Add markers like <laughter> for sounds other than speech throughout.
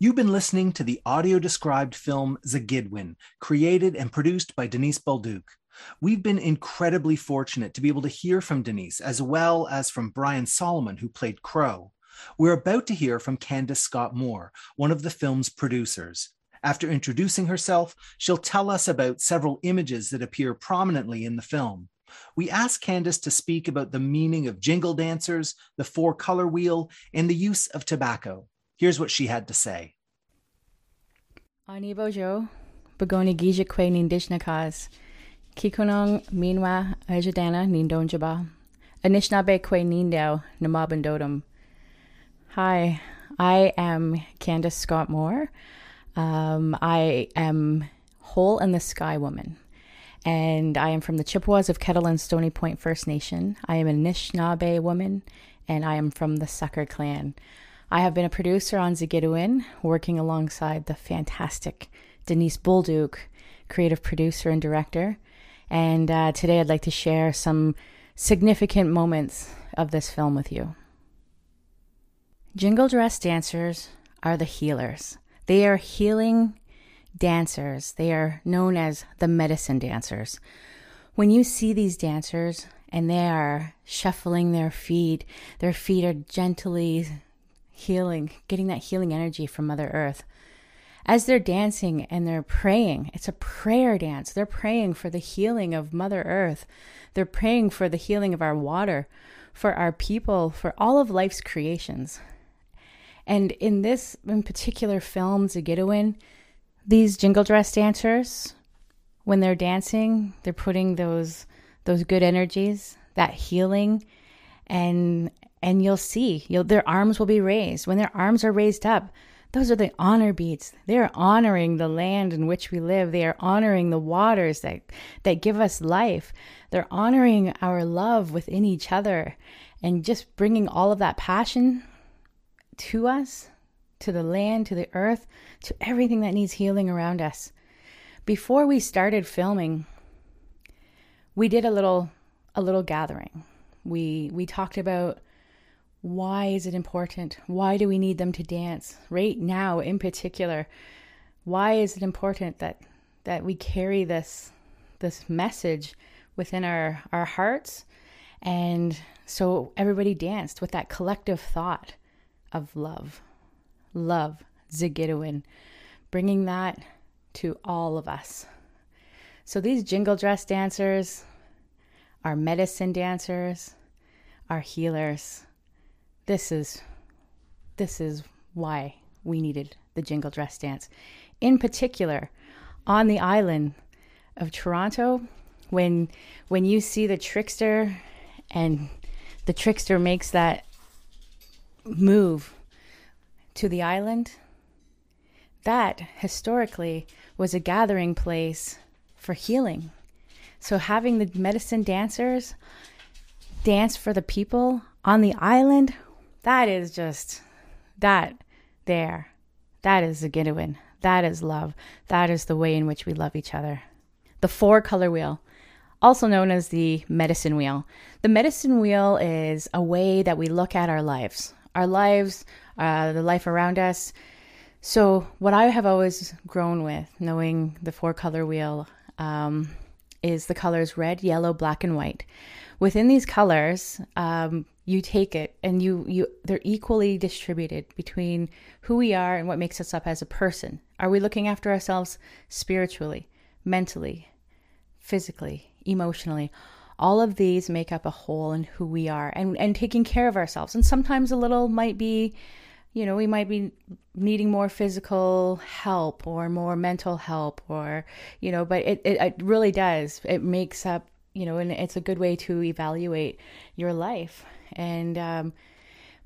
You've been listening to the audio described film Zaagidiwin, created and produced by Denise Bolduc. We've been incredibly fortunate to be able to hear from Denise as well as from Brian Solomon, who played Crow. We're about to hear from Candace Scott Moore, one of the film's producers. After introducing herself, she'll tell us about several images that appear prominently in the film. We asked Candace to speak about the meaning of jingle dancers, the four color wheel, and the use of tobacco. Here's what she had to say. Ani bojo, begoni gija kwe nindishnakas, kikunong minwa ajadana nindonjaba, anishnabe kwe nindo namabandodum. Hi, I am Candace Scott Moore. Um, I am Hole in the Sky Woman, and I am from the Chippewas of Kettle and Stony Point First Nation. I am an Anishinaabe woman, and I am from the Sucker Clan. I have been a producer on Zaagidiwin, working alongside the fantastic Denise Bolduc, creative producer and director. And uh, today I'd like to share some significant moments of this film with you. Jingle dress dancers are the healers. They are healing dancers. They are known as the medicine dancers. When you see these dancers and they are shuffling their feet, their feet are gently healing, getting that healing energy from Mother Earth. As they're dancing and they're praying, it's a prayer dance. They're praying for the healing of Mother Earth. They're praying for the healing of our water, for our people, for all of life's creations. And in this in particular film, Zaagidiwin, these jingle dress dancers, when they're dancing, they're putting those those good energies, that healing, and and you'll see you'll, their arms will be raised. When their arms are raised up, those are the honor beats. They are honoring the land in which we live. They are honoring the waters that, that give us life. They're honoring our love within each other and just bringing all of that passion to us, to the land, to the earth, to everything that needs healing around us. Before we started filming, we did a little a little gathering. We we talked about why is it important? Why do we need them to dance right now in particular? Why is it important that that we carry this this message within our our hearts? And so everybody danced with that collective thought of love. Love, Zaagidiwin, bringing that to all of us. So these jingle dress dancers are medicine dancers, are healers this is this is why we needed the jingle dress dance. In particular, on the island of Toronto, when when you see the trickster and the trickster makes that move to the island, that historically was a gathering place for healing. So having the medicine dancers dance for the people on the island that is just that there. That is the Gidawin. That is love. That is the way in which we love each other. The four color wheel, also known as the medicine wheel. The medicine wheel is a way that we look at our lives, our lives, uh, the life around us. So, what I have always grown with, knowing the four color wheel, um, is the colors red, yellow, black, and white. Within these colors, um, you take it and you you they're equally distributed between who we are and what makes us up as a person. Are we looking after ourselves spiritually mentally physically emotionally? All of these make up a whole in who we are and and taking care of ourselves. And sometimes a little might be you know we might be needing more physical help or more mental help or you know but it, it, it really does. It makes up you know and it's a good way to evaluate your life and um,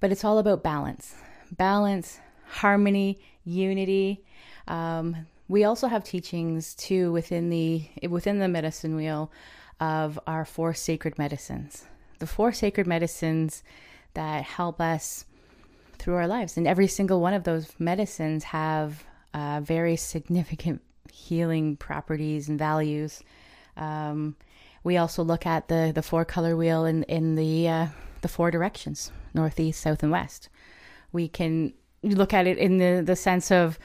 but it's all about balance, balance, harmony, unity. Um, we also have teachings too within the within the medicine wheel of our four sacred medicines. The four sacred medicines that help us through our lives, and every single one of those medicines have uh, very significant healing properties and values. Um, we also look at the the four color wheel in in the uh, the four directions northeast, south, and west. We can look at it in the, the sense of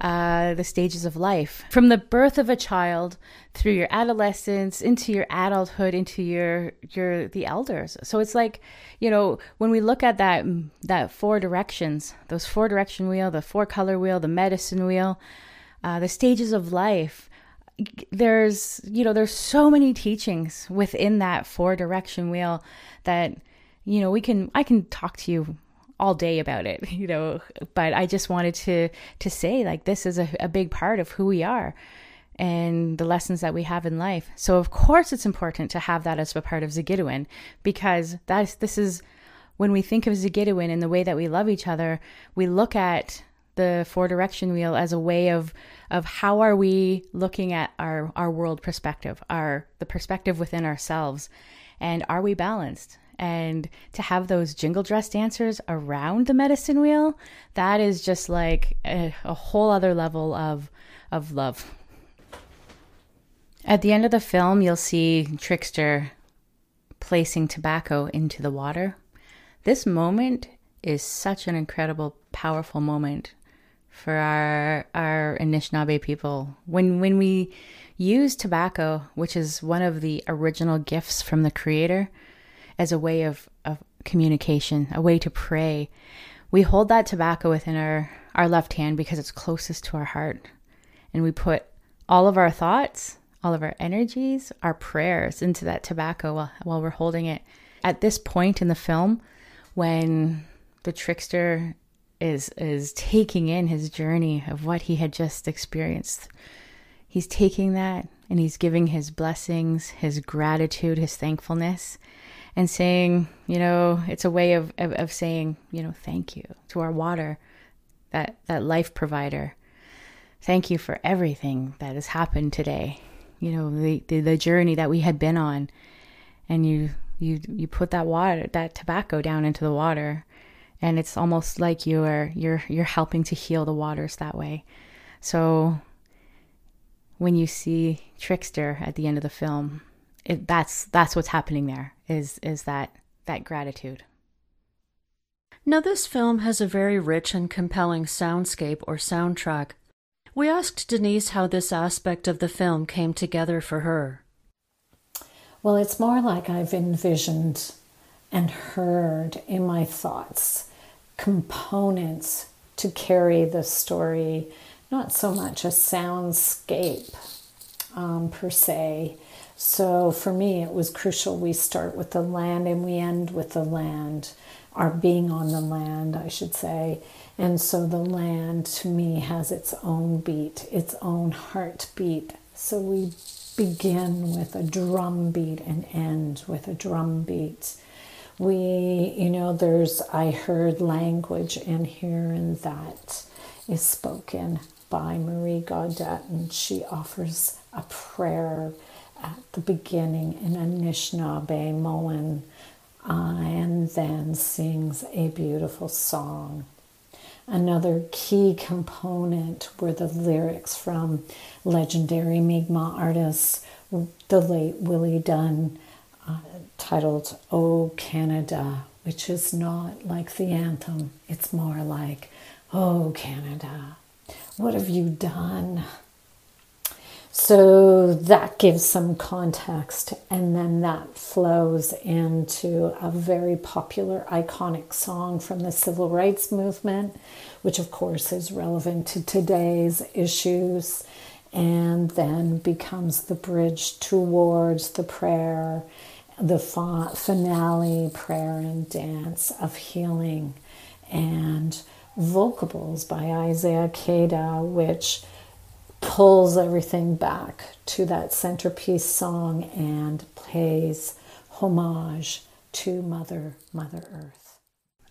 uh, the stages of life from the birth of a child through your adolescence into your adulthood into your your the elders so it's like you know when we look at that that four directions those four direction wheel the four color wheel the medicine wheel uh, the stages of life there's you know there's so many teachings within that four direction wheel that you know we can i can talk to you all day about it <laughs> you know but i just wanted to to say like this is a, a big part of who we are and the lessons that we have in life. So of course it's important to have that as a part of Zaagidiwin because that's this is when we think of Zaagidiwin and the way that we love each other we look at the four direction wheel as a way of of how are we looking at our our world perspective our the perspective within ourselves and are we balanced and to have those jingle dress dancers around the medicine wheel that is just like a, a whole other level of of love at the end of the film you'll see trickster placing tobacco into the water this moment is such an incredible powerful moment for our our Anishinaabe people. When when we use tobacco, which is one of the original gifts from the Creator, as a way of, of communication, a way to pray, we hold that tobacco within our, our left hand because it's closest to our heart. And we put all of our thoughts, all of our energies, our prayers into that tobacco while, while we're holding it. At this point in the film, when the trickster is is taking in his journey of what he had just experienced. He's taking that and he's giving his blessings, his gratitude, his thankfulness, and saying, you know, it's a way of, of, of saying, you know, thank you to our water, that, that life provider. Thank you for everything that has happened today. You know, the, the, the journey that we had been on. And you you you put that water that tobacco down into the water and it's almost like you're you're you're helping to heal the waters that way. So when you see Trickster at the end of the film, it, that's that's what's happening there is is that that gratitude. Now this film has a very rich and compelling soundscape or soundtrack. We asked Denise how this aspect of the film came together for her. Well, it's more like I've envisioned and heard in my thoughts components to carry the story, not so much a soundscape um, per se. So for me, it was crucial we start with the land and we end with the land, our being on the land, I should say. And so the land to me has its own beat, its own heartbeat. So we begin with a drum beat and end with a drum beat we, you know, there's, I heard language in here and that is spoken by Marie Gaudet, and she offers a prayer at the beginning in Anishinaabemowin, uh, and then sings a beautiful song. Another key component were the lyrics from legendary Mi'kmaq artist, the late Willie Dunn, uh, titled Oh Canada, which is not like the anthem. It's more like, Oh Canada, what have you done? So that gives some context, and then that flows into a very popular, iconic song from the civil rights movement, which of course is relevant to today's issues, and then becomes the bridge towards the prayer the finale prayer and dance of healing and vocables by Isaiah Kada, which pulls everything back to that centerpiece song and pays homage to Mother, Mother Earth.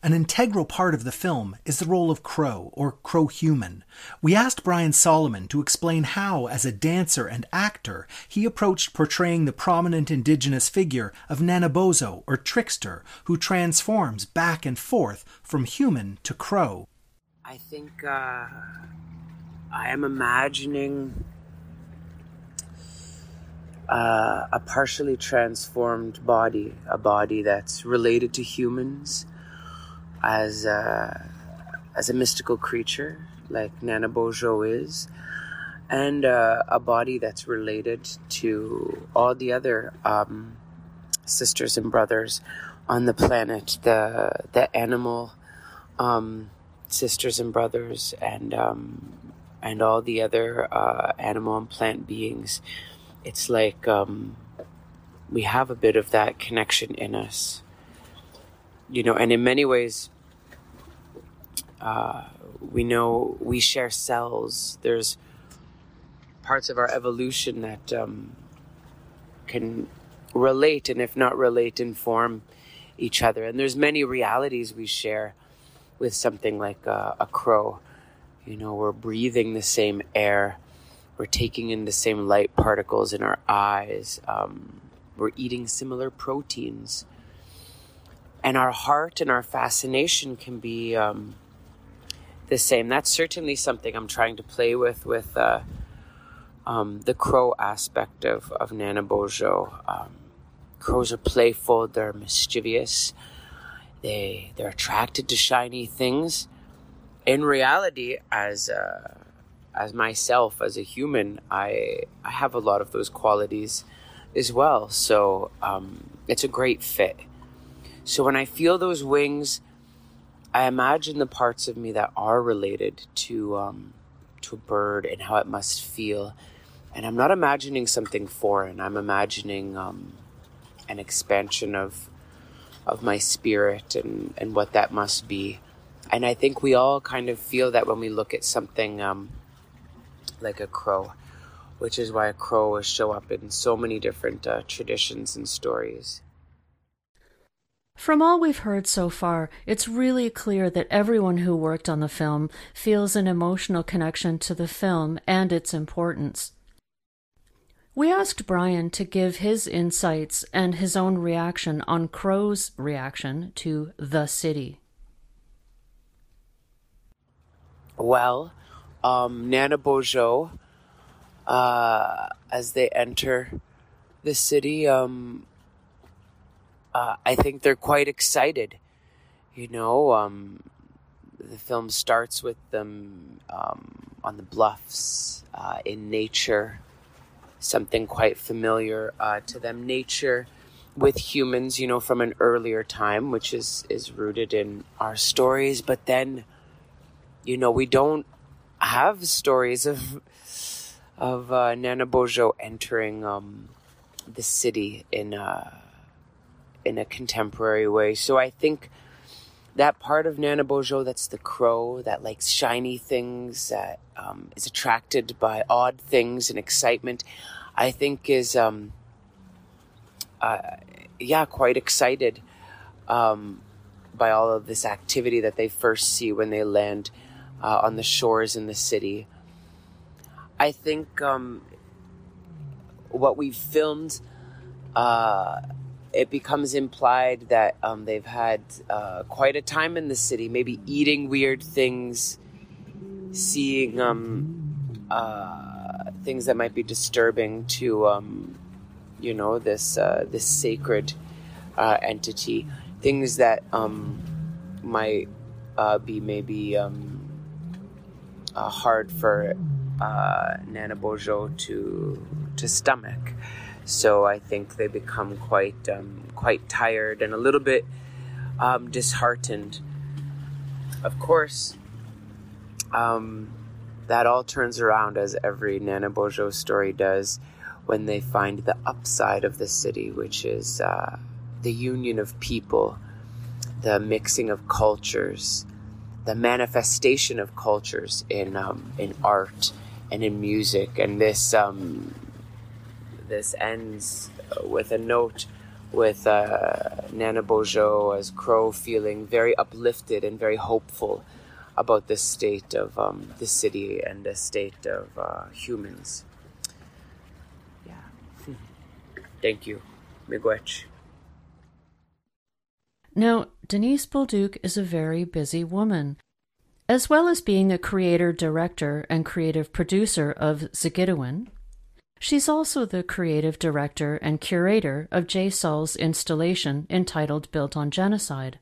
An integral part of the film is the role of Crow, or Crow Human. We asked Brian Solomon to explain how, as a dancer and actor, he approached portraying the prominent indigenous figure of Nanabozo, or Trickster, who transforms back and forth from human to crow. I think uh, I am imagining uh, a partially transformed body, a body that's related to humans as uh, as a mystical creature, like Nana Bojo is, and uh, a body that's related to all the other um, sisters and brothers on the planet, the the animal um, sisters and brothers, and um, and all the other uh, animal and plant beings. It's like um, we have a bit of that connection in us, you know, and in many ways. Uh, we know we share cells. There's parts of our evolution that um, can relate, and if not relate, inform each other. And there's many realities we share with something like uh, a crow. You know, we're breathing the same air, we're taking in the same light particles in our eyes, um, we're eating similar proteins. And our heart and our fascination can be um, the same. That's certainly something I'm trying to play with with uh, um, the crow aspect of, of Nana Bojo. Um, crows are playful, they're mischievous, they, they're attracted to shiny things. In reality, as, uh, as myself, as a human, I, I have a lot of those qualities as well. So um, it's a great fit. So when I feel those wings, I imagine the parts of me that are related to um, to a bird and how it must feel and I'm not imagining something foreign. I'm imagining um, an expansion of of my spirit and and what that must be. And I think we all kind of feel that when we look at something um, like a crow, which is why a crow will show up in so many different uh, traditions and stories. From all we've heard so far, it's really clear that everyone who worked on the film feels an emotional connection to the film and its importance. We asked Brian to give his insights and his own reaction on Crow's reaction to The City. Well, um, Nana Bojo, uh, as they enter the city, um, uh, I think they're quite excited. You know, um, the film starts with them um, on the bluffs uh, in nature something quite familiar uh, to them. Nature with humans, you know, from an earlier time, which is is rooted in our stories. But then, you know, we don't have stories of of uh, Nana Bojo entering um, the city in a in a contemporary way. So I think that part of Nana Bojo that's the crow that likes shiny things, that um, is attracted by odd things and excitement, I think is, um, uh, yeah, quite excited um, by all of this activity that they first see when they land uh, on the shores in the city. I think um, what we've filmed. Uh, it becomes implied that um, they've had uh, quite a time in the city, maybe eating weird things, seeing um, uh, things that might be disturbing to, um, you know, this uh, this sacred uh, entity, things that um, might uh, be maybe um, uh, hard for Nana Bojo to to stomach. So I think they become quite um, quite tired and a little bit um, disheartened. Of course, um, that all turns around as every Nana Bojo story does when they find the upside of the city, which is uh, the union of people, the mixing of cultures, the manifestation of cultures in um, in art and in music, and this um, this ends with a note with uh, Nana Bojo as Crow feeling very uplifted and very hopeful about the state of um, the city and the state of uh, humans. Yeah. Thank you. Miigwech. Now, Denise Bolduc is a very busy woman. As well as being the creator, director, and creative producer of Zaagidiwin, She's also the creative director and curator of Jay Soule's installation entitled Built on Genocide.